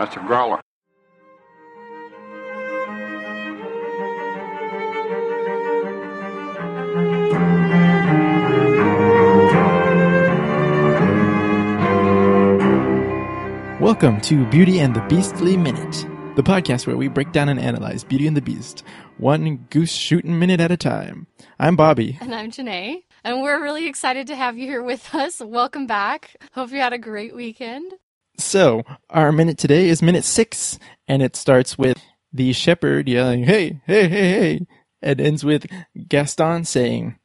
That's a growler. Welcome to Beauty and the Beastly Minute, the podcast where we break down and analyze Beauty and the Beast, one goose shooting minute at a time. I'm Bobby. And I'm Janae. And we're really excited to have you here with us. Welcome back. Hope you had a great weekend. So, our minute today is minute six, and it starts with the shepherd yelling, Hey, hey, hey, hey, and ends with Gaston saying,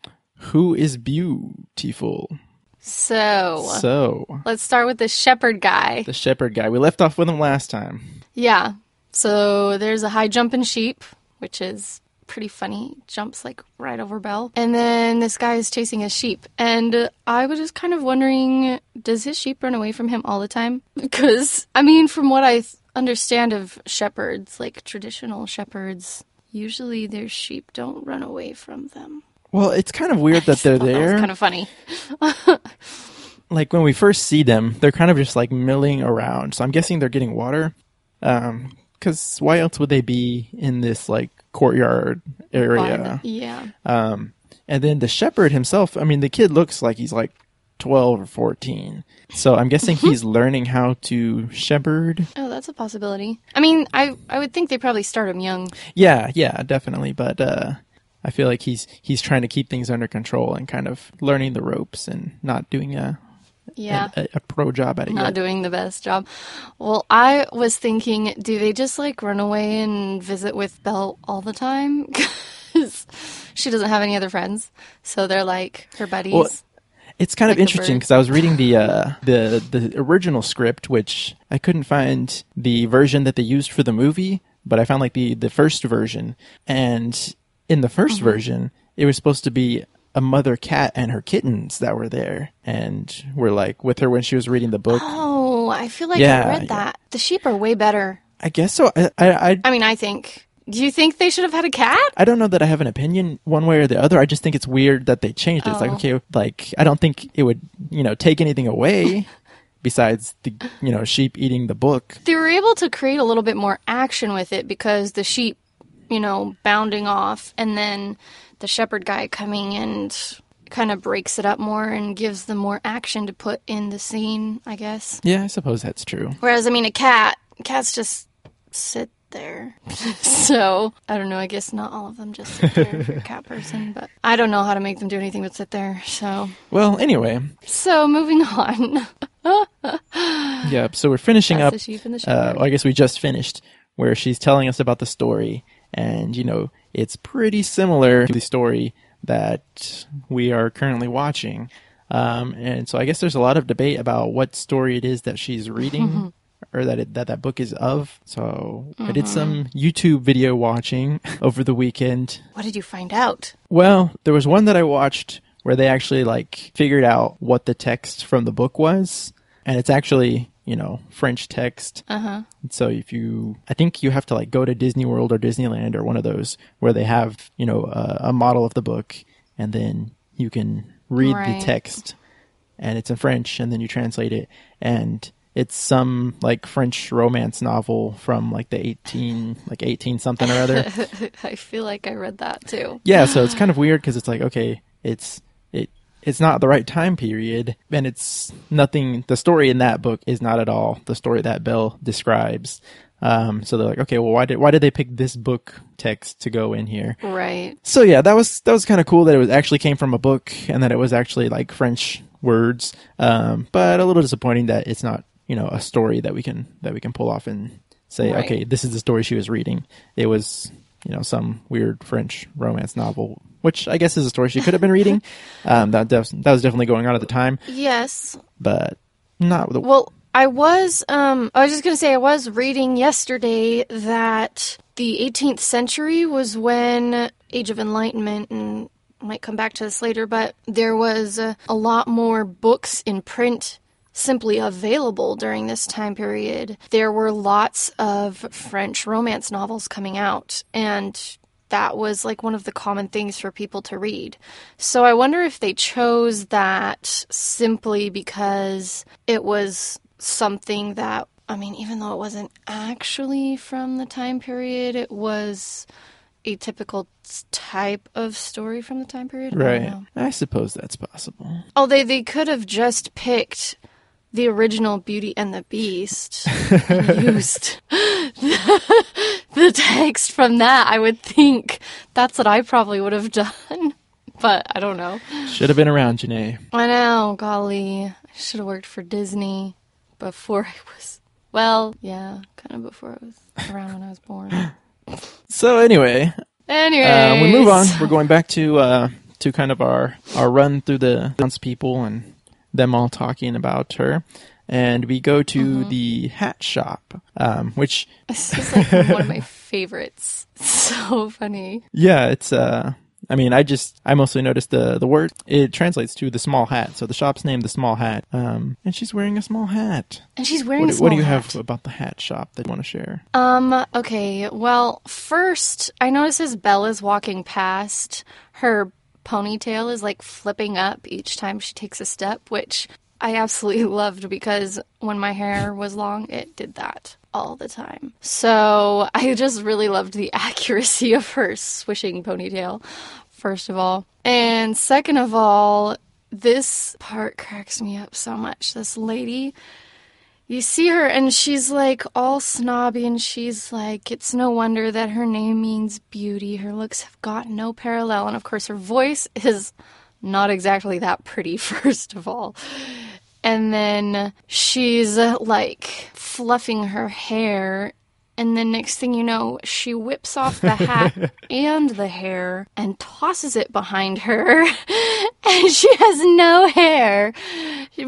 Who is beautiful? So, So, let's start with the shepherd guy. the shepherd guy. We left off with him last time. Yeah. So there's a high jumping sheep, which is pretty funny. Jumps like right over Belle. And then this guy is chasing his sheep. And I was just kind of wondering does his sheep run away from him all the time? Because, I mean, from what I understand of shepherds, like traditional shepherds, usually their sheep don't run away from them. Well, it's kind of weird that they're that there. kind of funny. like when we first see them, they're kind of just like milling around. So I'm guessing they're getting water. Um, because why else would they be in this like courtyard area? Yeah. Um, and then the shepherd himself. I mean, the kid looks like he's like twelve or fourteen. So I'm guessing he's learning how to shepherd. Oh, that's a possibility. I mean, I I would think they probably start him young. Yeah, yeah, definitely. But uh, I feel like he's he's trying to keep things under control and kind of learning the ropes and not doing a Yeah. a, a pro job at it Not yet. doing the best job. Well, I was thinking, do they just like run away and visit with Belle all the time? Because she doesn't have any other friends. So they're like her buddies. Well, It's kind of Like the interesting because I was reading the uh, the the original script, which I couldn't find the version that they used for the movie, but I found like the the first version, and in the 1st Mm-hmm. version, it was supposed to be a mother cat and her kittens that were there, and were like with her when she was reading the book. oh, I feel like Yeah, I read yeah. that. The sheep are way better. I guess so. I, I I I mean, I think. Do you think they should have had a cat? I don't know that I have an opinion one way or the other. I just think it's weird that they changed it. It's like, Oh. okay, like I don't think it would, you know, take anything away besides the, you know, sheep eating the book. they were able to create a little bit more action with it because the sheep, you know, bounding off and then the shepherd guy coming and kind of breaks it up more and gives them more action to put in the scene, I guess. Yeah, I suppose that's true. Whereas, I mean, a cat, cats just sit there. so, I don't know, I guess not all of them just sit there if you're a cat person, but I don't know how to make them do anything but sit there. So, Well, anyway, so moving on. yeah. So we're finishing That's up. the sheep and the Uh, well, I guess we just finished where she's telling us about the story, and you know, it's pretty similar to the story that we are currently watching. Um, and so I guess there's a lot of debate about what story it is that she's reading. Or that it, that that book is of. So I did some YouTube video watching over the weekend. what did you find out? Well, there was one that I watched where they actually like figured out what the text from the book was, and it's actually you know French text. Uh huh. So if you, I think you have to like go to Disney World or Disneyland or one of those where they have you know a, a model of the book, and then you can read Right. the text, and it's in French, and then you translate it, and it's some like French romance novel from like the eighteen like eighteen something or other. I feel like I read that too. yeah so it's kind of weird because it's like okay it's it it's not the right time period and it's nothing the story in that book is not at all the story that belle describes um so they're like okay well why did why did they pick this book text to go in here Right. so yeah that was that was kind of cool that it was actually came from a book and that it was actually like french words um but a little disappointing that it's not you know a story that we can that we can pull off and say Right. okay this is the story she was reading it was you know some weird french romance novel which i guess is a story she could have been reading um that def- that was definitely going on at the time Yes. but not the Well, I was um I was just going to say I was reading yesterday that the 18th century was when Age of Enlightenment and I might come back to this later, but there was a, a lot more books in print simply available during this time period. There were lots of French romance novels coming out and that was like one of the common things for people to read. So I wonder if they chose that simply because it was something that I mean, even though it wasn't actually from the time period, it was a typical type of story from the time period. Right. know. I suppose that's possible. Oh, they they could have just picked the original Beauty and the Beast and used the, the text from that. I would think that's what I probably would have done, but I don't know. Should have been around, Janae. I know, golly, I should have worked for Disney before I was. Well, yeah, kind of before I was around when I was born. So anyway, Anyway, uh, we move on. We're going back to uh, to kind of our our run through the townspeople and them all talking about her, and we go to Mm-hmm. the hat shop, um, which This is like one of my favorites. So funny. yeah, it's uh. I mean, I just I mostly noticed the the word. It translates to the small hat. So the shop's named the small hat. Um, and she's wearing a small hat. And she's wearing What, a do- small what do you hat. have about the hat shop that you want to share? Um, okay. Well, first, I notice as Bella's walking past, her ponytail is like flipping up each time she takes a step, which I absolutely loved because when my hair was long, it did that all the time. So I just really loved the accuracy of her swishing ponytail, first of all. And second of all, this part cracks me up so much. This lady you see her and she's like all snobby and she's like it's no wonder that her name means beauty. Her looks have got no parallel and of course her voice is not exactly that pretty first of all. And then she's like fluffing her hair and then next thing you know she whips off the hat and the hair and tosses it behind her and she has no hair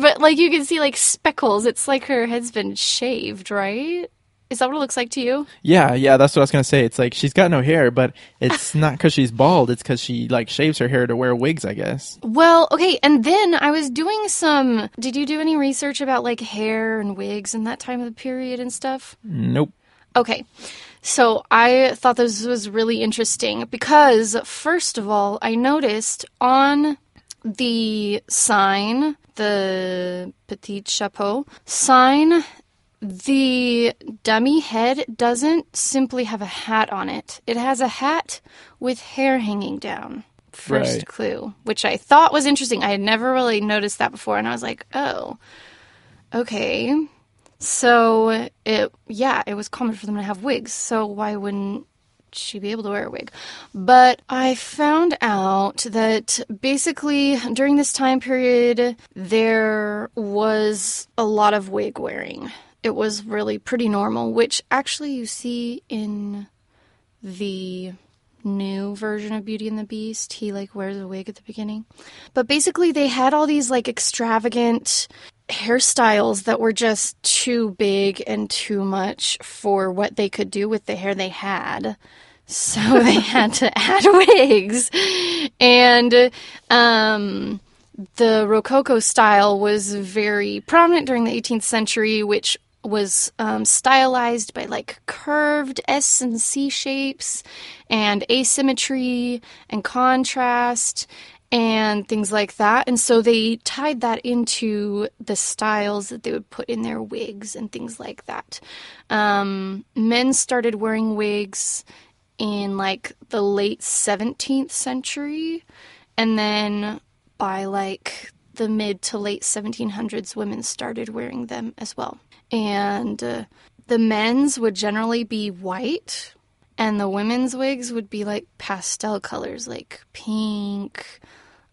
but like you can see like speckles it's like her head's been shaved right is that what it looks like to you Yeah, yeah, that's what I was gonna say. It's like she's got no hair, but it's not because she's bald. It's because she like shaves her hair to wear wigs, I guess. well okay and then i was doing some did you do any research about like hair and wigs and that time of the period and stuff Nope. Okay. So I thought this was really interesting because, first of all, I noticed on the sign, the Petit Chapeau sign, the dummy head doesn't simply have a hat on it. It has a hat with hair hanging down. First Right. clue, which I thought was interesting. I had never really noticed that before, and I was like, oh, okay. So it yeah, it was common for them to have wigs. So why wouldn't she be able to wear a wig? But I found out that basically during this time period there was a lot of wig wearing. It was really pretty normal, which actually you see in the new version of Beauty and the Beast. He like wears a wig at the beginning. But basically they had all these like extravagant hairstyles that were just too big and too much for what they could do with the hair they had. So they had to add wigs. And um the Rococo style was very prominent during the 18th century, which was um, stylized by like curved S and C shapes and asymmetry and contrast and things like that. And so they tied that into the styles that they would put in their wigs and things like that. Um, men started wearing wigs in like the late 17th century and then by like the mid to late 1700s women started wearing them as well and uh, the men's would generally be white and the women's wigs would be like pastel colors like pink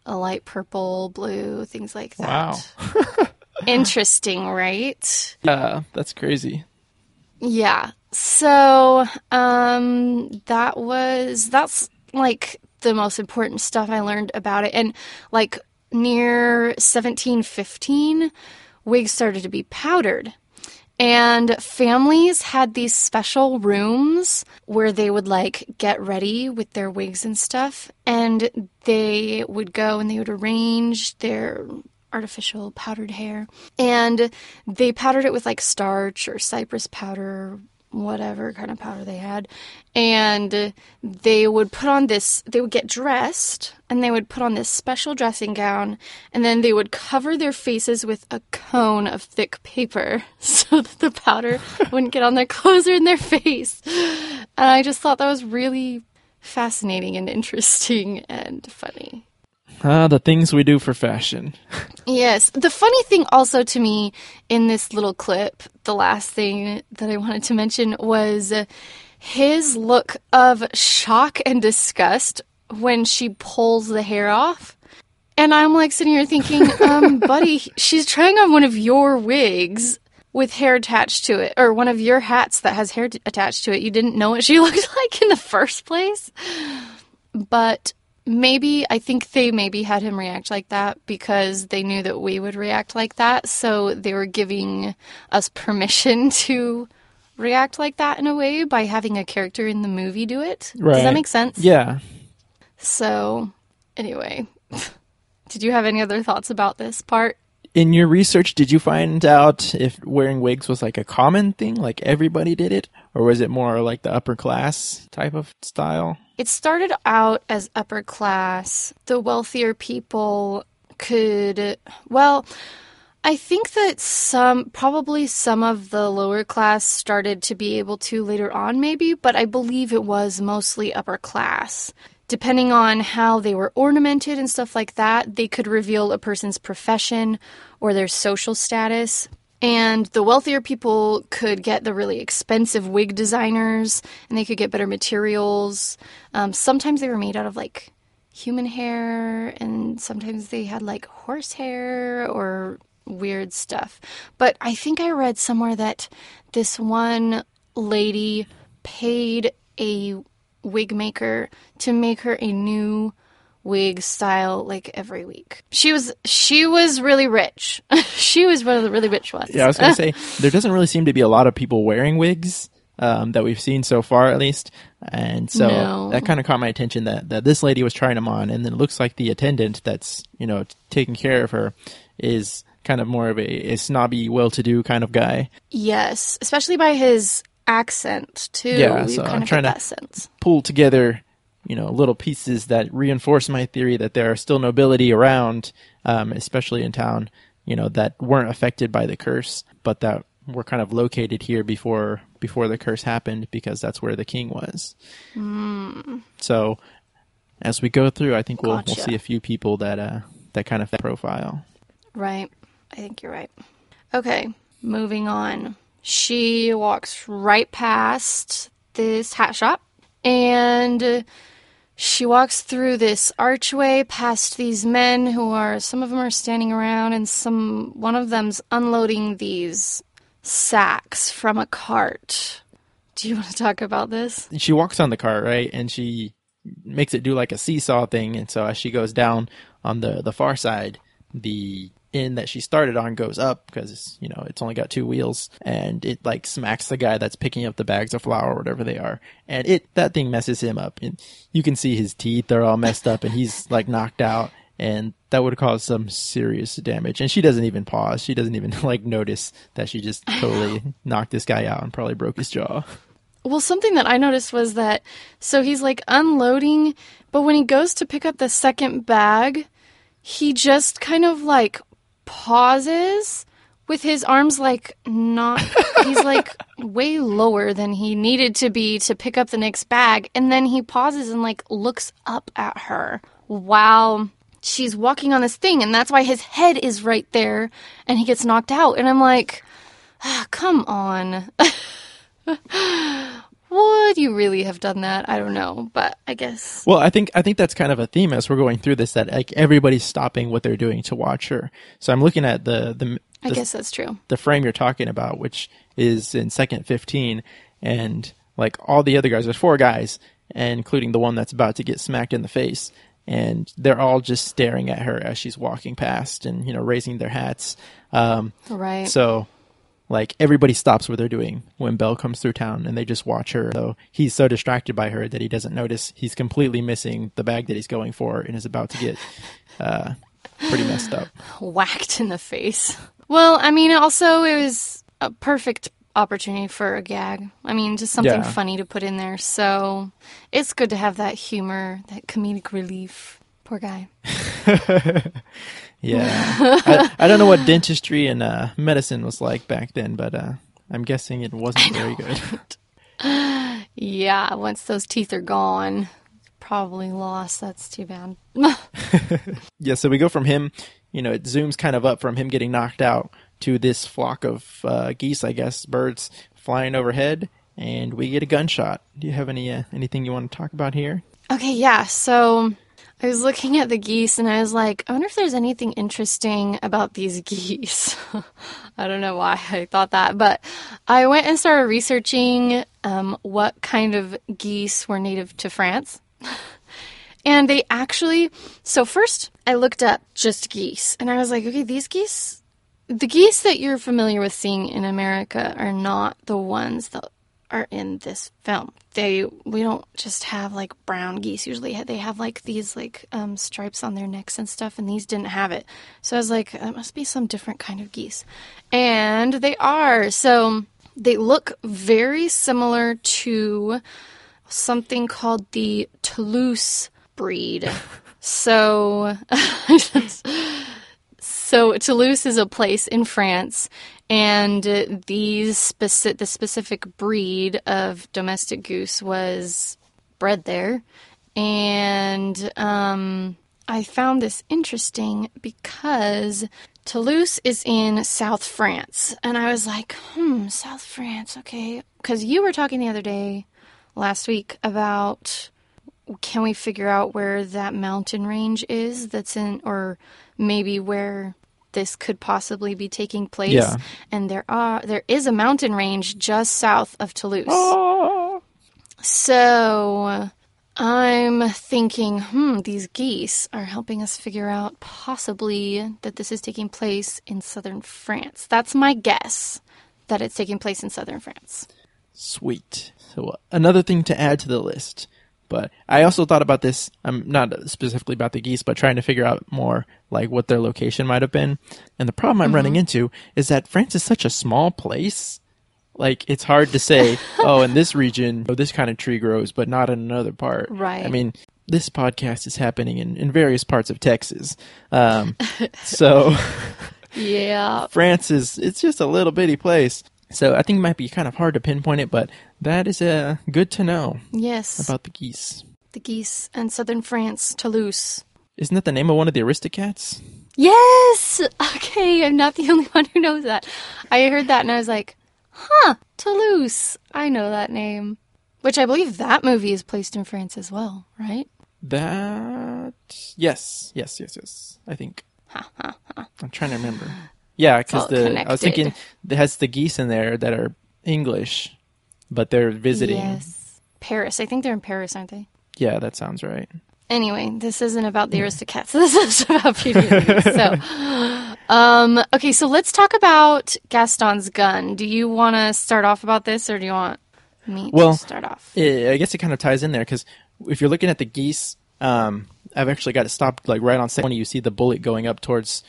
a light purple blue things like that Wow. interesting right Yeah, that's crazy. yeah. So, um that was that's like the most important stuff I learned about it and like near 1715 wigs started to be powdered. And families had these special rooms where they would like get ready with their wigs and stuff. And they would go and they would arrange their artificial powdered hair. And they powdered it with like starch or Cyprus powder, whatever kind of powder they had. And they would put on this, they would get dressed and they would put on this special dressing gown and then they would cover their faces with a cone of thick paper so that the powder wouldn't get on their clothes or in their face. And I just thought that was really fascinating and interesting and funny. Ah, the things we do for fashion. Yes. The funny thing also to me in this little clip, the last thing that I wanted to mention was his look of shock and disgust when she pulls the hair off. And I'm like sitting here thinking, um, buddy, she's trying on one of your wigs with hair attached to it, or one of your hats that has hair t- attached to it. You didn't know what she looked like in the first place. But maybe I think they maybe had him react like that because they knew that we would react like that. So they were giving us permission to react like that in a way by having a character in the movie do it. Does that make sense? Yeah. So, anyway, did you have any other thoughts about this part? In your research, did you find out if wearing wigs was like a common thing, like everybody did it, or was it more like the upper class type of style? It started out as upper class. The wealthier people could, well, I think that some, probably some of the lower class started to be able to later on, maybe, but I believe it was mostly upper class. Depending on how they were ornamented and stuff like that, they could reveal a person's profession or their social status. And the wealthier people could get the really expensive wig designers and they could get better materials. Um, sometimes they were made out of like human hair and sometimes they had like horse hair or weird stuff. But I think I read somewhere that this one lady paid a wig maker to make her a new wig style like every week. She was she was really rich. she was one of the really rich ones. Yeah, I was gonna say there doesn't really seem to be a lot of people wearing wigs um, that we've seen so far, at least, and so No. that kind of caught my attention that that this lady was trying them on, and then it looks like the attendant that's you know taking care of her is kind of more of a, a snobby, well-to-do kind of guy. Yes, especially by his accent too. Yeah, you so kind I'm of trying to- sense. Pull together, you know, little pieces that reinforce my theory that there are still nobility around, um, especially in town, you know, that weren't affected by the curse, but that were kind of located here before before the curse happened because that's where the king was. So, as we go through, I think we'll we'll see a few people that uh that kind of profile. Right. I think you're right. Okay, moving on. She walks right past this hat shop and she walks through this archway past these men who are some of them are standing around and some one of them's unloading these sacks from a cart. Do you want to talk about this? she walks on the cart, right? And she makes it do like a seesaw thing. And so as she goes down on the, the far side, the end that she started on goes up because, you know, it's only got two wheels and it like smacks the guy that's picking up the bags of flour or whatever they are. And it, that thing messes him up. And you can see his teeth are all messed up and he's like knocked out. And that would cause some serious damage. And she doesn't even pause. She doesn't even like notice that she just totally knocked this guy out and probably broke his jaw. Well, something that I noticed was that so he's like unloading, but when he goes to pick up the second bag, he just kind of like pauses with his arms like not he's like way lower than he needed to be to pick up the next bag. And then he pauses and like looks up at her while she's walking on this thing. And that's why his head is right there and he gets knocked out. And I'm like ah, come on would you really have done that? I don't know, but I guess. Well, I think I think that's kind of a theme as we're going through this that like everybody's stopping what they're doing to watch her. So I'm looking at the the I the, guess that's true. the frame you're talking about, which is in second 15, and like all the other guys, there's four guys, and including the one that's about to get smacked in the face, and they're all just staring at her as she's walking past, and you know raising their hats. Um, Right. so, like everybody stops what they're doing when Belle comes through town, and they just watch her. So he's so distracted by her that he doesn't notice he's completely missing the bag that he's going for, and is about to get uh, pretty messed up. Whacked in the face. Well, I mean, also, it was a perfect opportunity for a gag. I mean, just something Yeah. funny to put in there. So it's good to have that humor, that comedic relief. Poor guy. Yeah, I, I don't know what dentistry and uh, medicine was like back then, but uh, I'm guessing it wasn't very good. Yeah, once those teeth are gone, probably lost. That's too bad. yeah, so we go from him, you know, it zooms kind of up from him getting knocked out to this flock of uh, geese, I guess, birds flying overhead, and we get a gunshot. Do you have any uh, anything you want to talk about here? Okay, yeah. So I was looking at the geese and I was like, I wonder if there's anything interesting about these geese. I don't know why I thought that, but I went and started researching um, what kind of geese were native to France. And they actually, so first I looked up just geese and I was like, okay, these geese, the geese that you're familiar with seeing in America are not the ones that are in this film. They, we don't just have like brown geese usually. They have like these like um, stripes on their necks and stuff, and these didn't have it. So I was like, that must be some different kind of geese. And they are. So they look very similar to something called the Toulouse breed. so, so Toulouse is a place in France, and these speci- the specific breed of domestic goose was bred there, and um, I found this interesting because Toulouse is in South France, and I was like, hmm, South France, okay, because you were talking the other day last week about can we figure out where that mountain range is that's in or maybe where this could possibly be taking place Yeah. and there are there is a mountain range just south of Toulouse Oh, so I'm thinking, hmm, these geese are helping us figure out possibly that this is taking place in southern France. That's my guess that it's taking place in southern France. Sweet. So uh, another thing to add to the list. But I also thought about this. I'm not specifically about the geese, but trying to figure out more like what their location might have been. And the problem I'm running into is that France is such a small place. Like it's hard to say, oh, in this region, oh, this kind of tree grows, but not in another part. Right. I mean, this podcast is happening in, in various parts of Texas. Um, so Yeah. France is it's just a little bitty place. So I think it might be kind of hard to pinpoint it, but that is uh, good to know Yes. about the geese. the geese and southern France, Toulouse. Isn't that the name of one of the Aristocats? Yes! Okay, I'm not the only one who knows that. I heard that and I was like, huh, Toulouse. I know that name. Which I believe that movie is placed in France as well, right? That yes, yes, yes, yes. I think. Ha, ha, ha. I'm trying to remember. Yeah, because the I was thinking it has the geese in there that are English, but they're visiting. Yes. Paris. I think they're in Paris, aren't they? Yeah, that sounds right. Anyway, this isn't about the Aristocats. This is about Beauty and the Beast. So, um, okay, so let's talk about Gaston's gun. Do you want to start off about this, or do you want me Well, to start off? I I guess it kind of ties in there because if you're looking at the geese, um, I've actually got it stopped like right on set when you see the bullet going up towards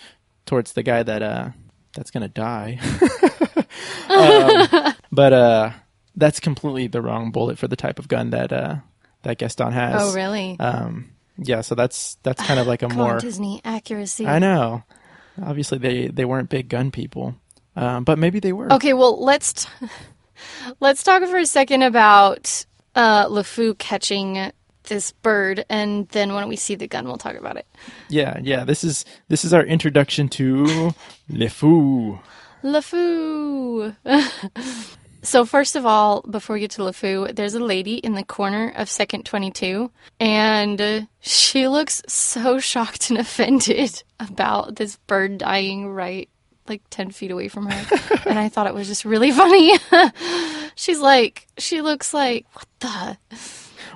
towards the guy that uh that's gonna die. um, but uh, that's completely the wrong bullet for the type of gun that uh that Gaston has. oh, really? Um, yeah, so that's that's kind of like a more. Disney accuracy. I know. Obviously, they they weren't big gun people, um, but maybe they were. Okay, well let's t- let's talk for a second about uh, LeFou catching this bird, and then when we see the gun, we'll talk about it. Yeah, yeah. This is this is our introduction to Le Fou. so first of all, before we get to LeFou, there's a lady in the corner of second 22, and uh, she looks so shocked and offended about this bird dying right like 10 feet away from her. and I thought it was just really funny. She's like, she looks like, what the?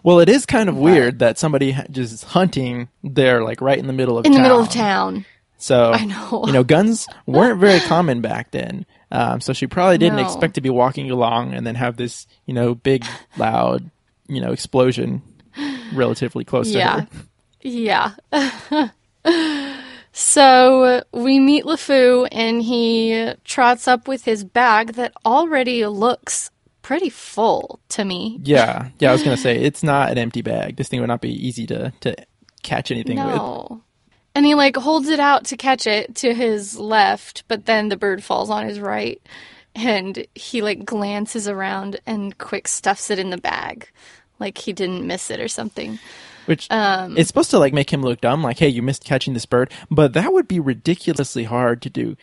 Well, it is kind of weird that somebody just hunting there, like right in the middle of In the town. middle of town. So I know. you know, guns weren't very common back then. Um, so she probably didn't No. expect to be walking along and then have this, you know, big, loud, you know, explosion relatively close Yeah. to her. Yeah. So we meet LeFou, and he trots up with his bag that already looks pretty full to me. Yeah, yeah. I was gonna say it's not an empty bag. This thing would not be easy to to catch anything with. And he like holds it out to catch it to his left, but then the bird falls on his right. And he like glances around and quick stuffs it in the bag. Like he didn't miss it or something. Which Um, it's supposed to like make him look dumb, like, hey, you missed catching this bird, but that would be ridiculously hard to do.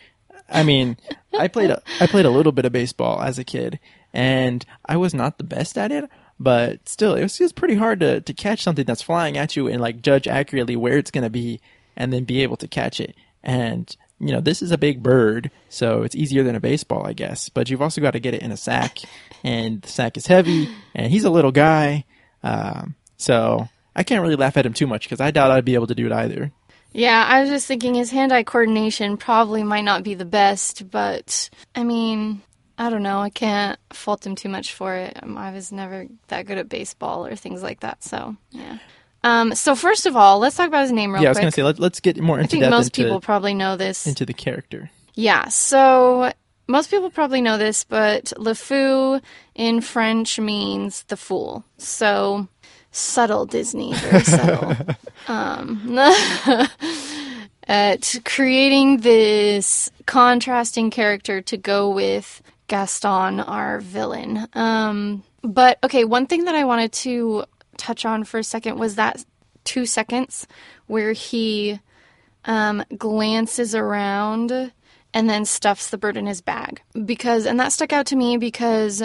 I mean, I played a I played a little bit of baseball as a kid, and I was not the best at it, but still, it was just pretty hard to to catch something that's flying at you and like judge accurately where it's gonna be, and then be able to catch it. And you know, this is a big bird, so it's easier than a baseball, I guess. But you've also got to get it in a sack, and the sack is heavy, and he's a little guy, um, so I can't really laugh at him too much because I doubt I'd be able to do it either. Yeah, I was just thinking his hand eye coordination probably might not be the best, but I mean, I don't know. I can't fault him too much for it. I was never that good at baseball or things like that, so yeah. Um, so first of all, let's talk about his name real yeah, I was quick. gonna say let, let's get more into I think most into, people probably know this. into the character. Yeah, so most people probably know this, but Le Fou in French means the fool. So subtle Disney, very subtle. um, at creating this contrasting character to go with Gaston, our villain. Um, but okay, one thing that I wanted to touch on for a second was that two seconds where he um, glances around and then stuffs the bird in his bag. Because, and that stuck out to me because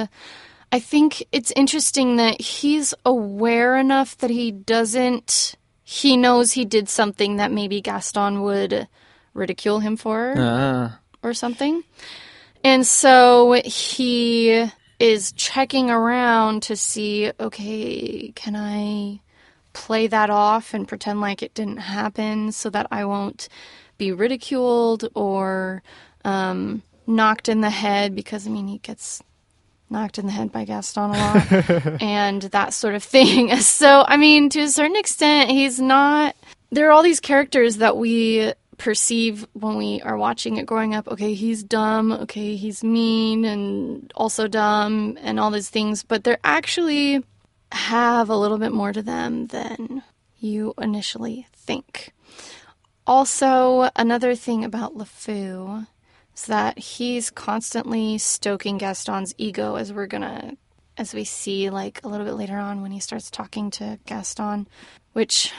I think it's interesting that he's aware enough that he doesn't, he knows he did something that maybe Gaston would ridicule him for Ah, or something. And so he is checking around to see okay, can I play that off and pretend like it didn't happen so that I won't be ridiculed or um, knocked in the head? Because, I mean, he gets knocked in the head by Gaston a lot and that sort of thing. So, I mean, to a certain extent, he's not. There are all these characters that we perceive when we are watching it growing up. Okay, he's dumb. Okay, he's mean and also dumb and all these things, but they're actually have a little bit more to them than you initially think. Also, another thing about LeFou is that he's constantly stoking Gaston's ego as we're gonna as we see like a little bit later on when he starts talking to Gaston, which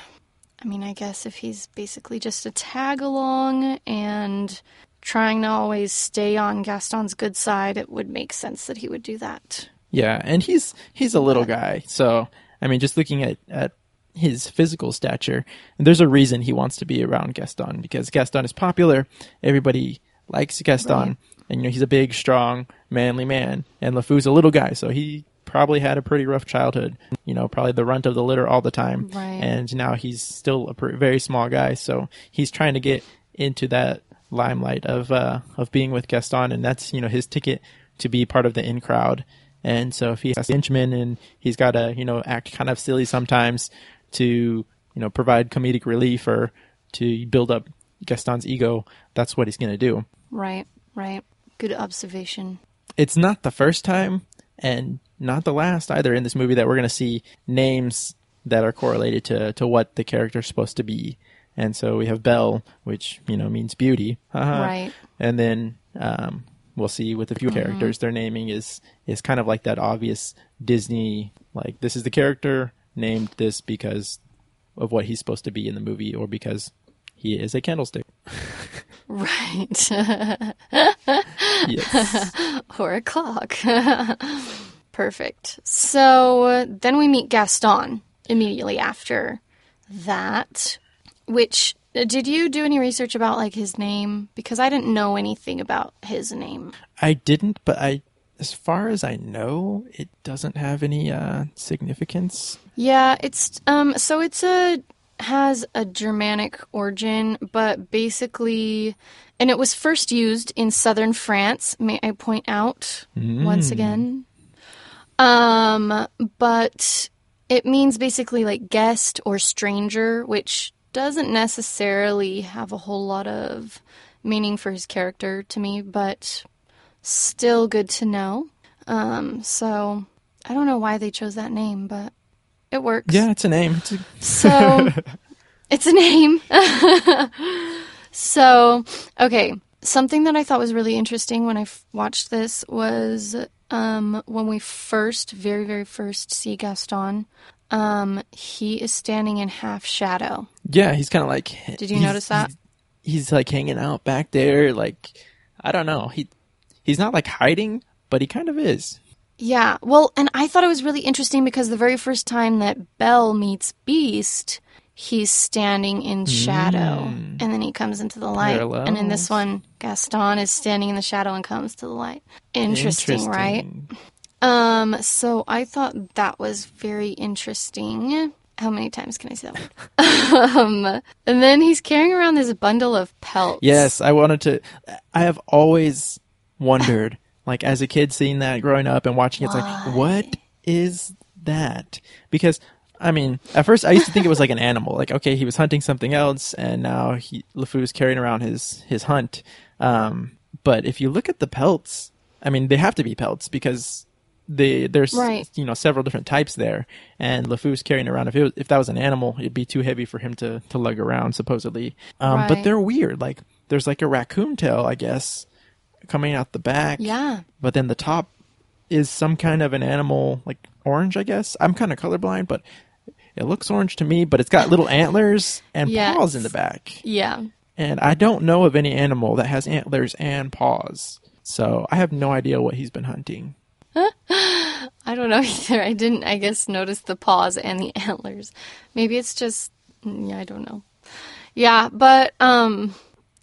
I mean, I guess if he's basically just a tag along and trying to always stay on Gaston's good side, it would make sense that he would do that. yeah, and he's he's a little guy, so I mean, just looking at at his physical stature, there's a reason he wants to be around Gaston because Gaston is popular. Everybody likes Gaston, Right. and you know he's a big, strong, manly man, and LeFou's a little guy, so he probably had a pretty rough childhood. You know, probably the runt of the litter all the time, Right. and now he's still a pretty, very small guy, so he's trying to get into that limelight of uh, of being with Gaston, and that's you know his ticket to be part of the in crowd. And so if he's a henchman and he's got to you know act kind of silly sometimes to you know provide comedic relief or to build up Gaston's ego, that's what he's going to do. Right, right. Good observation. It's not the first time and not the last either in this movie that we're going to see names that are correlated to to what the character's supposed to be. And so we have Belle, which you know means beauty, Right. And then um, we'll see with a few characters, their naming is is kind of like that obvious Disney, like this is the character named this because of what he's supposed to be in the movie, or because he is a candlestick. Right. Yes. or a clock. Perfect. So then we meet Gaston immediately after that, which did you do any research about like his name because I didn't know anything about his name. I didn't, but I, as far as I know, it doesn't have any uh, significance. Yeah, it's um so it's a has a Germanic origin, but basically and it was first used in southern France, may I point out once again. Um but it means basically like guest or stranger, which doesn't necessarily have a whole lot of meaning for his character to me, but still good to know. Um, so I don't know why they chose that name, but it works. Yeah, it's a name. It's a, So it's a name. so, okay. Something that I thought was really interesting when I f- watched this was um, when we first, very, very first see Gaston, um, he is standing in half shadow. yeah, he's kind of like. Did you notice that? He's, he's like hanging out back there. Like, I don't know. He he's not like hiding, but he kind of is. Yeah, well, and I thought it was really interesting because the very first time that Belle meets Beast, he's standing in shadow and then he comes into the light. And in this one, Gaston is standing in the shadow and comes to the light. Interesting, right? Um, so I thought that was very interesting. How many times can I say that um, and then he's carrying around this bundle of pelts. Yes, I wanted to. I have always wondered, like as a kid, seeing that growing up and watching, it's like, what is that? Because I mean, at first I used to think it was like an animal. Like, okay, he was hunting something else, and now he LeFou's carrying around his his hunt. Um, but if you look at the pelts, I mean, they have to be pelts because they there's Right. you know several different types there, and LeFou's carrying around. If it was, if that was an animal, it'd be too heavy for him to to lug around supposedly. Um, But they're weird. Like there's like a raccoon tail, I guess, coming out the back. Yeah. But then the top is some kind of an animal, like orange, I guess. I'm kind of colorblind, but it looks orange to me. But it's got little antlers and Yes. paws in the back. Yeah. And I don't know of any animal that has antlers and paws. So I have no idea what he's been hunting. I don't know either. I didn't, I guess, notice the paws and the antlers. Maybe it's just, mm, yeah, I don't know. Yeah, but um,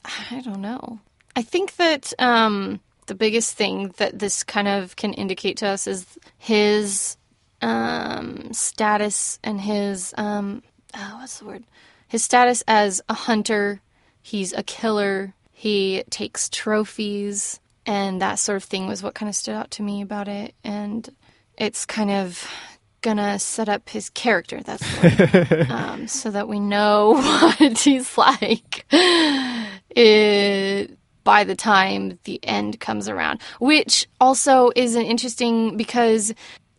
I don't know. I think that um, the biggest thing that this kind of can indicate to us is his um, status and his um, oh, what's the word? His status as a hunter. He's a killer. He takes trophies, and that sort of thing was what kind of stood out to me about it. And it's kind of gonna set up his character. That's the word. um, so that we know what he's like. It by the time the end comes around, which also is an interesting because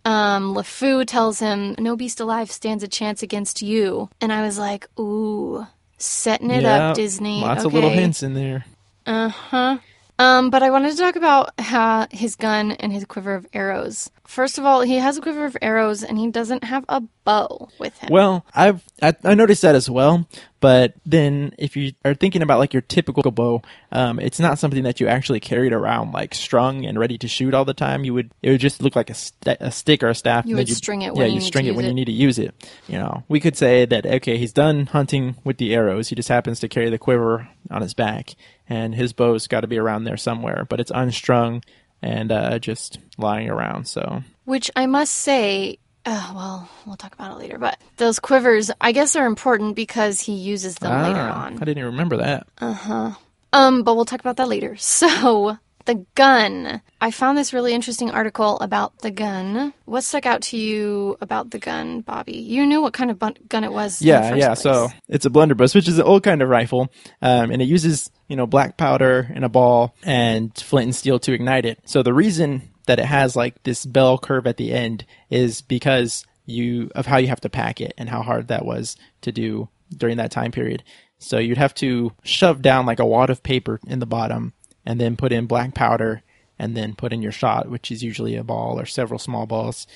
um, LeFou tells him, "No beast alive stands a chance against you," and I was like, "Ooh, setting it Yeah, up, Disney." Lots okay. of little hints in there. Uh huh. Um, but I wanted to talk about how his gun and his quiver of arrows. First of all, he has a quiver of arrows and he doesn't have a bow with him. Well, I've I, I noticed that as well. But then, if you are thinking about like your typical bow, um, it's not something that you actually carried around like strung and ready to shoot all the time. You would it would just look like a, st- a stick or a staff. You would string it Yeah, when you you need string to it when use you it. need to use it. You know, we could say that okay, he's done hunting with the arrows. He just happens to carry the quiver on his back, and his bow's got to be around there somewhere. But it's unstrung and uh, just lying around. So Which I must say, uh, well, we'll talk about it later, but those quivers, I guess, are important because he uses them later Ah, on. I didn't even remember that. Uh huh. Um, but we'll talk about that later. So, the gun. I found this really interesting article about the gun. What stuck out to you about the gun, Bobby? You knew what kind of bun- gun it was. Yeah, yeah. place. So it's a blunderbuss, which is an old kind of rifle, um, and it uses you know black powder and a ball and flint and steel to ignite it. So the reason that it has like this bell curve at the end is because you of how you have to pack it and how hard that was to do during that time period. So you'd have to shove down like a wad of paper in the bottom, and then put in black powder, and then put in your shot, which is usually a ball or several small balls,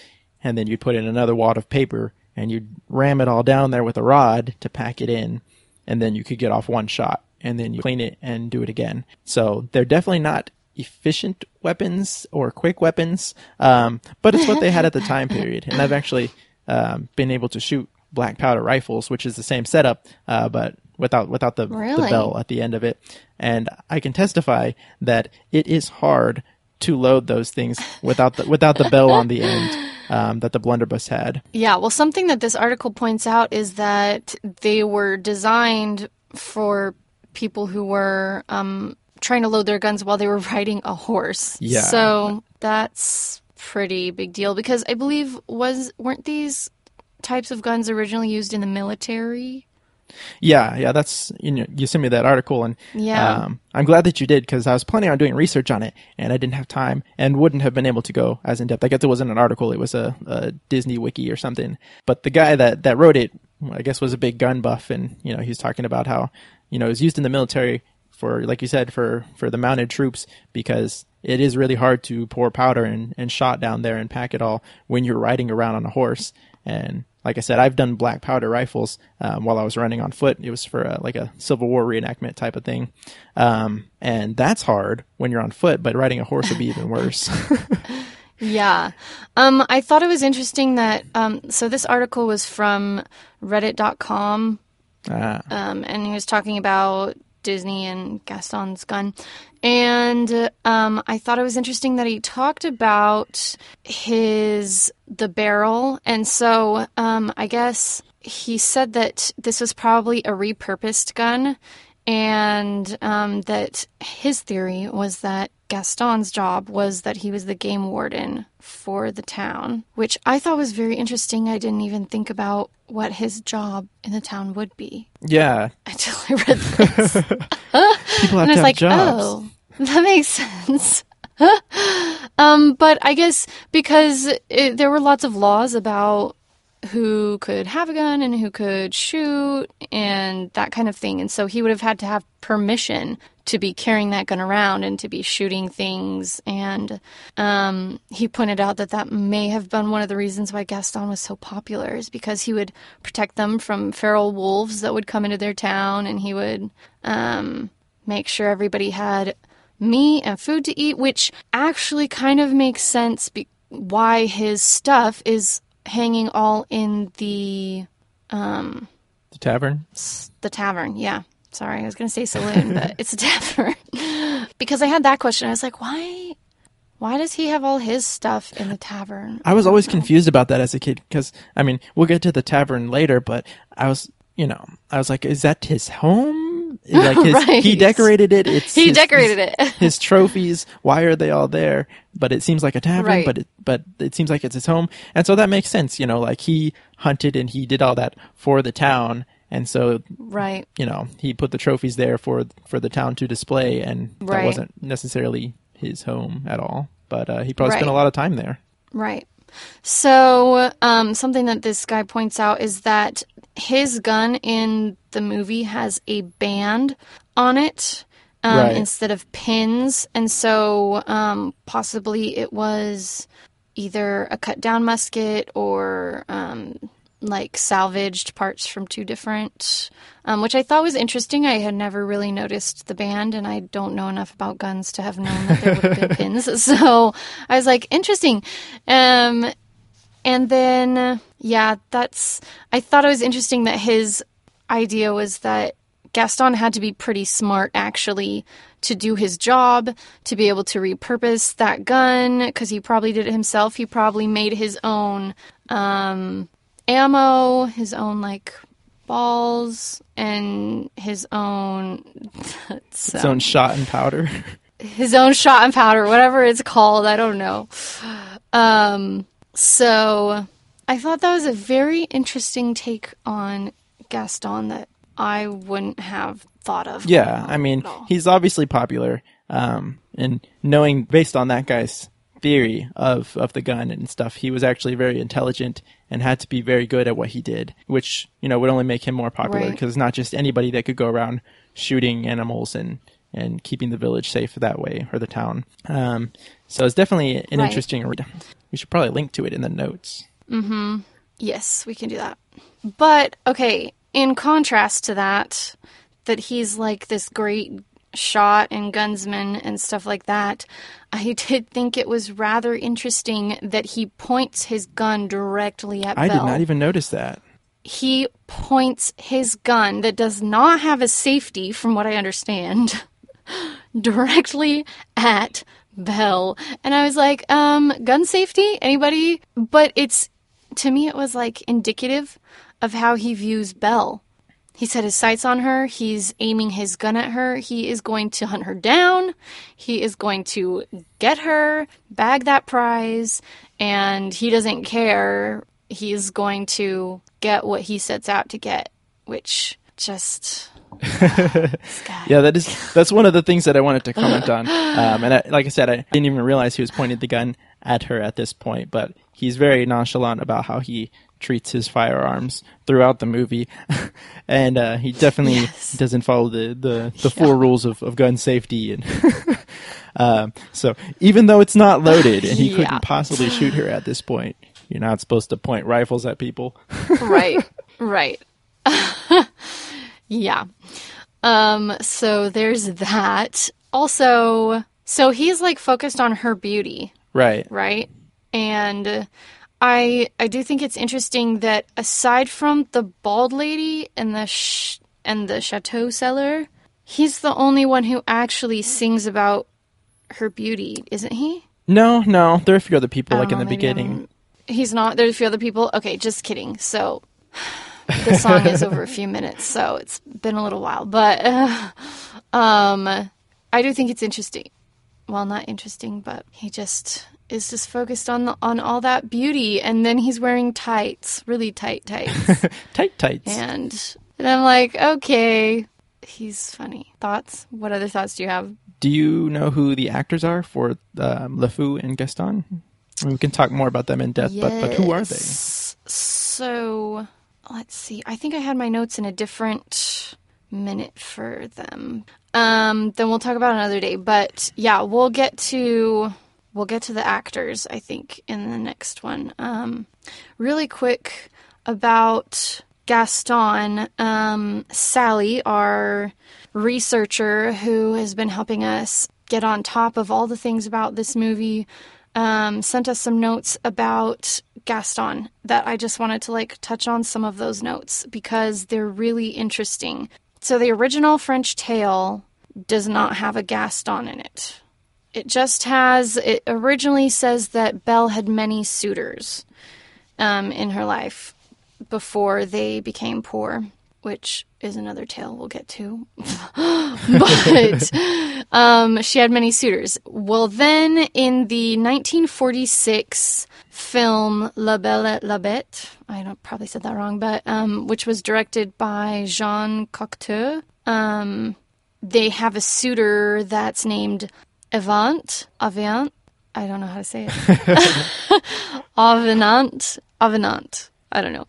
and then you'd put in another wad of paper and you'd ram it all down there with a rod to pack it in, and then you could get off one shot, and then you clean it and do it again. So they're definitely not efficient weapons or quick weapons, um, but it's what they had at the time period. And I've actually um, been able to shoot black powder rifles, which is the same setup, uh, but without without the, the bell at the end of it. And I can testify that it is hard to load those things without the without the bell on the end um, that the blunderbuss had. Yeah, well, something that this article points out is that they were designed for people who were um, trying to load their guns while they were riding a horse. Yeah. So that's pretty big deal because I believe was weren't these types of guns originally used in the military? Yeah, yeah, that's you know you sent me that article and Yeah. um, I'm glad that you did because I was planning on doing research on it and I didn't have time and wouldn't have been able to go as in depth. I guess it wasn't an article; it was a, a Disney wiki or something. But the guy that that wrote it, I guess, was a big gun buff and you know he was talking about how you know it was used in the military for like you said for for the mounted troops because it is really hard to pour powder and, and shot down there and pack it all when you're riding around on a horse and like I said, I've done black powder rifles um, while I was running on foot. It was for a, like a Civil War reenactment type of thing, um, and that's hard when you're on foot. But riding a horse would be even worse. Yeah. Um, I thought it was interesting that, um, so this article was from reddit.com, Ah, um, and he was talking about Disney and Gaston's gun. And um, I thought it was interesting that he talked about his the barrel, and so um, I guess he said that this was probably a repurposed gun, and um, that his theory was that Gaston's job was that he was the game warden for the town, which I thought was very interesting. I didn't even think about what his job in the town would be yeah, until I read this. people have and I was like, jobs. oh, that makes sense. um, but I guess because it, there were lots of laws about who could have a gun and who could shoot and that kind of thing. And so he would have had to have permission to be carrying that gun around and to be shooting things. And um, he pointed out that that may have been one of the reasons why Gaston was so popular, is because he would protect them from feral wolves that would come into their town and he would um, make sure everybody had meat and food to eat, which actually kind of makes sense be- why his stuff is hanging all in the um, The tavern. the tavern. Yeah. Sorry, I was going to say saloon, but it's a tavern. because I had that question. I was like, why why does he have all his stuff in the tavern? I was always confused about that as a kid because I mean we'll get to the tavern later, but I was you know I was like, is that his home? Like his, Right. he decorated it. It's He his- decorated his- it. his trophies. Why are they all there? But it seems like a tavern. Right. But it, but it seems like it's his home, and so that makes sense. You know, like he hunted and he did all that for the town, and so right. you know he put the trophies there for for the town to display, and that wasn't necessarily his home at all. But uh, he probably spent a lot of time there. Right. So, um, something that this guy points out is that his gun in the movie has a band on it um, Right. instead of pins. And so, um, possibly it was either a cut down musket or um, like salvaged parts from two different, um, which I thought was interesting. I had never really noticed the band, and I don't know enough about guns to have known that there would have been pins. So I was like, interesting. Um, and then, yeah, that's. I thought it was interesting that his idea was that Gaston had to be pretty smart, actually, to do his job, to be able to repurpose that gun, because he probably did it himself. He probably made his own um, ammo, his own, like, balls, and his own. His own shot and powder. his own shot and powder, whatever it's called. I don't know. Um, so I thought that was a very interesting take on Gaston that I wouldn't have thought of. Yeah, I mean, he's obviously popular. Um, and knowing based on that guy's theory of, of the gun and stuff, he was actually very intelligent and had to be very good at what he did, which, you know, would only make him more popular Right. because not just anybody that could go around shooting animals and, and keeping the village safe that way or the town. Um, so it's definitely an Right. interesting read. We should probably link to it in the notes. Hmm. Yes, we can do that. But okay, in contrast to that, that he's like this great shot and gunsman and stuff like that, I did think it was rather interesting that he points his gun directly at I Belle. did not even notice that. he points his gun that does not have a safety, from what I understand, directly at Belle. And I was like, um, gun safety? Anybody? But it's, to me, it was like indicative of how he views Belle. He set his sights on her. He's aiming his gun at her. He is going to hunt her down. He is going to get her, bag that prize, and he doesn't care. He's going to get what he sets out to get, which just. Yeah, that is that's one of the things that I wanted to comment on. Um, and I, like I said, I didn't even realize he was pointing the gun at her at this point, but he's very nonchalant about how he treats his firearms throughout the movie, and uh, he definitely Yes. doesn't follow the the, the four rules of, of gun safety. And um, so, even though it's not loaded and he Yeah. couldn't possibly shoot her at this point, you're not supposed to point rifles at people. right right yeah um so there's that also so he's like focused on her beauty right. right and i i do think it's interesting that aside from the bald lady and the sh- and the chateau cellar he's the only one who actually sings about her beauty isn't he No, no, there are a few other people like in the beginning. I'm- He's not. There's a few other people. Okay, just kidding. So the song is over a few minutes, so it's been a little while. But uh, um, I do think it's interesting. Well, not interesting, but he just is just focused on the, on all that beauty, and then he's wearing tights, really tight tights, Tight tights. and and I'm like, okay, he's funny. Thoughts? What other thoughts do you have? Do you know who the actors are for um, LeFou and Gaston? I mean, we can talk more about them in depth, but, but who are they? So let's see. I think I had my notes in a different minute for them. Um, then we'll talk about another day. But yeah, we'll get to we'll get to the actors. I think in the next one. Um, really quick about Gaston. Um, Sally, our researcher who has been helping us get on top of all the things about this movie um, sent us some notes about Gaston that I just wanted to like touch on some of those notes because they're really interesting. So the original French tale does not have a Gaston in it. It just has. It originally says that Belle had many suitors um, in her life before they became poor, which is another tale we'll get to. but um, she had many suitors. Well, then in the 1946 film La Belle et la Bête, I don't, probably said that wrong, but um, which was directed by Jean Cocteau, um, they have a suitor that's named Avant, Aviant. I don't know how to say it. Avenant, Avenant. I don't know.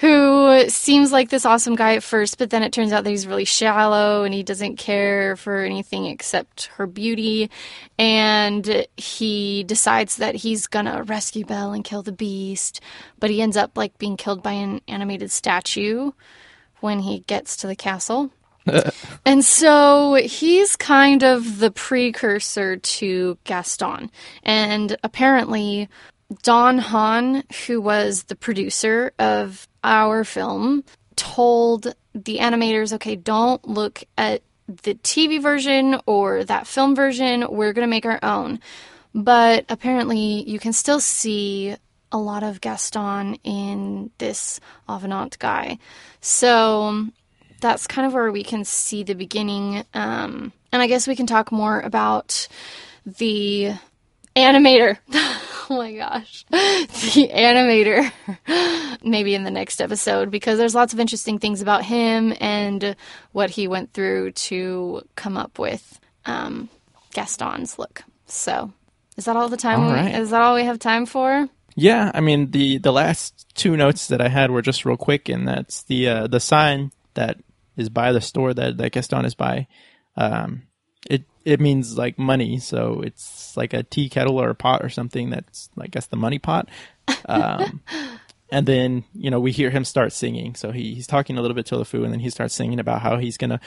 Who seems like this awesome guy at first, but then it turns out that he's really shallow and he doesn't care for anything except her beauty. And he decides that he's gonna rescue Belle and kill the beast, but he ends up like being killed by an animated statue when he gets to the castle. And so he's kind of the precursor to Gaston. And apparently, Don Hahn, who was the producer of our film, told the animators, okay, don't look at the TV version or that film version. We're going to make our own. But apparently, you can still see a lot of Gaston in this Avenant guy. So that's kind of where we can see the beginning. Um, and I guess we can talk more about the animator. oh my gosh. The animator. Maybe in the next episode, because there's lots of interesting things about him and what he went through to come up with um, Gaston's look. So, is that all the time? All we. Is that all we have time for? Yeah, I mean the the last two notes that I had were just real quick, and that's the uh, the sign that is by the store that that Gaston is by. Um, it it means like money, so it's like a tea kettle or a pot or something. That's I guess the money pot. Um, and then you know we hear him start singing. So he, he's talking a little bit to LeFou, and then he starts singing about how he's gonna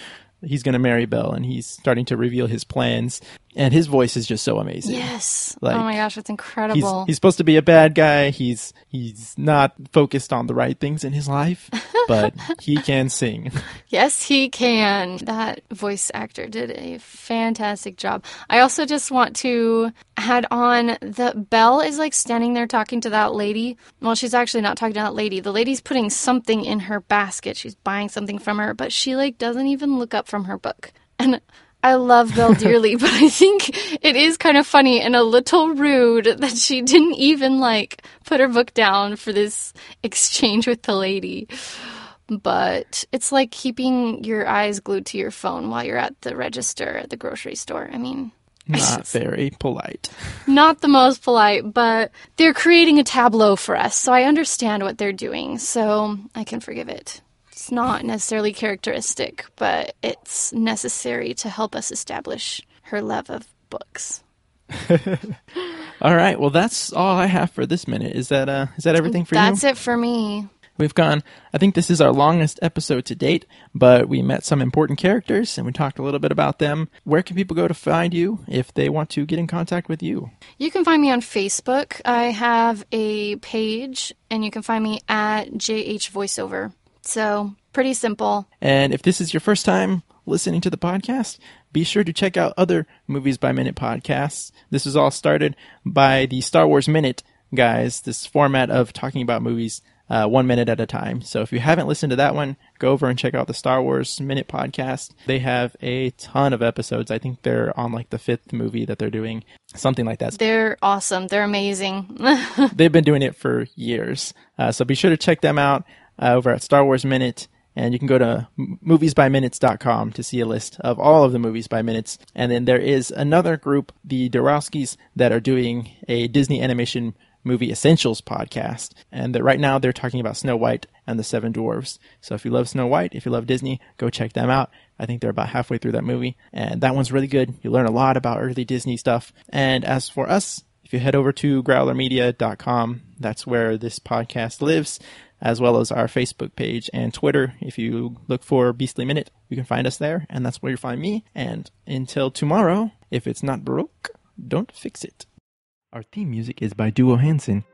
he's gonna marry Belle, and he's starting to reveal his plans. And his voice is just so amazing. Yes. Like, oh my gosh, it's He's, incredible. he's supposed to be a bad guy. He's he's not focused on the right things in his life, but he can sing. Yes, he can. That voice actor did a fantastic job. I also just want to add on that Belle is like standing there talking to that lady. Well, she's actually not talking to that lady. The lady's putting something in her basket. She's buying something from her, but she like doesn't even look up from her book. And I love Belle dearly, but I think it is kind of funny and a little rude that she didn't even like put her book down for this exchange with the lady. but it's like keeping your eyes glued to your phone while you're at the register at the grocery store. I mean, Not very polite. not the most polite, but they're creating a tableau for us, so I understand what they're doing, so I can forgive it. It's not necessarily characteristic, but it's necessary to help us establish her love of books. All right. Well, that's all I have for this minute. Is that uh is that everything for That's you? That's it for me. We've gone. I think this is our longest episode to date, but we met some important characters and we talked a little bit about them. Where can people go to find you if they want to get in contact with you? You can find me on Facebook. I have a page, and you can find me at JH Voiceover. So, pretty simple. And if this is your first time listening to the podcast, be sure to check out other Movies by Minute podcasts. This was all started by the Star Wars Minute guys, this format of talking about movies uh, one minute at a time. So if you haven't listened to that one, go over and check out the Star Wars Minute podcast. They have a ton of episodes. I think they're on like the fifth movie that they're doing, something like that. They're awesome. They're amazing. They've been doing it for years. Uh, so be sure to check them out uh, over at Star Wars Minute. And you can go to moviesbyminutes.com to see a list of all of the movies by minutes. And then there is another group, the Dorowskis, that are doing a Disney animation movie essentials podcast. And that right now they're talking about Snow White and the Seven Dwarfs. So if you love Snow White, if you love Disney, go check them out. I think they're about halfway through that movie. And that one's really good. You learn a lot about early Disney stuff. And as for us, if you head over to growlermedia.com, that's where this podcast lives, as well as our Facebook page and Twitter. If you look for Beastly Minute, you can find us there, and that's where you find me. And until tomorrow, if it's not broke, don't fix it. Our theme music is by Duo Hansen.